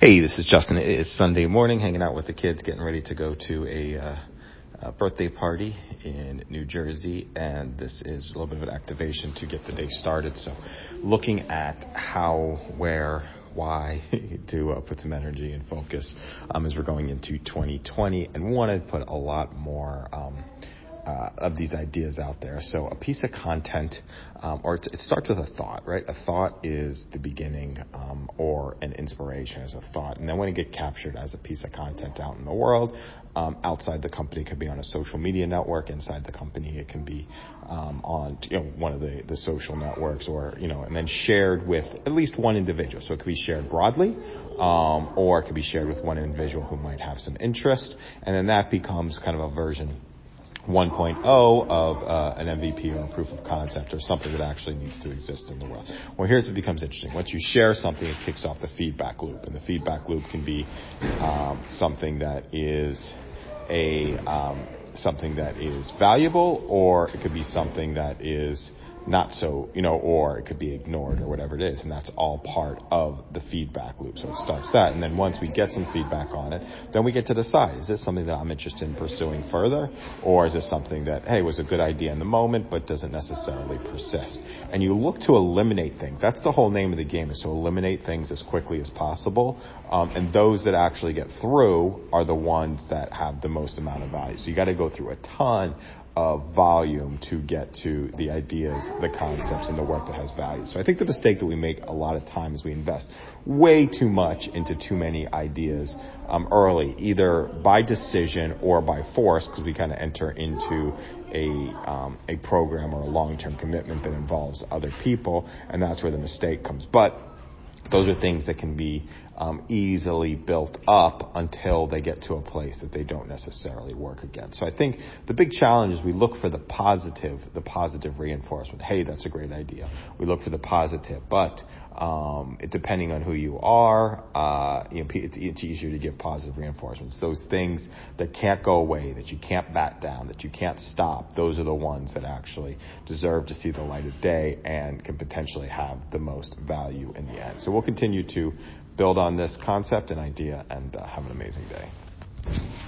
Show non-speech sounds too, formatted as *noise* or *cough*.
Hey, this is Justin. It is Sunday morning, hanging out with the kids, getting ready to go to a, uh, a, birthday party in New Jersey, and this is a little bit of an activation to get the day started. So, looking at how, where, why *laughs* to uh, put some energy and focus um, as we're going into 2020, and want to put a lot more. Um, uh, of these ideas out there. So a piece of content, um, or it starts with a thought, right? A thought is the beginning, um, or an inspiration as a thought, and then when it get captured as a piece of content out in the world, um, outside the company, it could be on a social media network. Inside the company, it can be um, on you know one of the the social networks, or you know, and then shared with at least one individual. So it could be shared broadly, um, or it could be shared with one individual who might have some interest, and then that becomes kind of a version 1.0 of uh, an MVP or a proof of concept or something that actually needs to exist in the world. Well, here's what becomes interesting. Once you share something, it kicks off the feedback loop, and the feedback loop can be um, something that is a um, something that is valuable, or it could be something that is not so, you know, or it could be ignored or whatever it is. And that's all part of the feedback loop. So it starts that. And then once we get some feedback on it, then we get to decide, is this something that I'm interested in pursuing further? Or is this something that, hey, was a good idea in the moment, but doesn't necessarily persist? And you look to eliminate things. That's the whole name of the game is to eliminate things as quickly as possible. Um, and those that actually get through are the ones that have the most amount of value. So you got to go through a ton of volume to get to the ideas, the concepts, and the work that has value. So I think the mistake that we make a lot of times we invest way too much into too many ideas um, early, either by decision or by force, because we kind of enter into a um, a program or a long term commitment that involves other people, and that's where the mistake comes. But those are things that can be um, easily built up until they get to a place that they don't necessarily work again. So I think the big challenge is we look for the positive, the positive reinforcement. Hey, that's a great idea. We look for the positive, but um, it, depending on who you are, uh, you know, it's, it's easier to give positive reinforcements. Those things that can't go away, that you can't bat down, that you can't stop, those are the ones that actually deserve to see the light of day and can potentially have the most value in the end. So we'll continue to build on this concept and idea and uh, have an amazing day.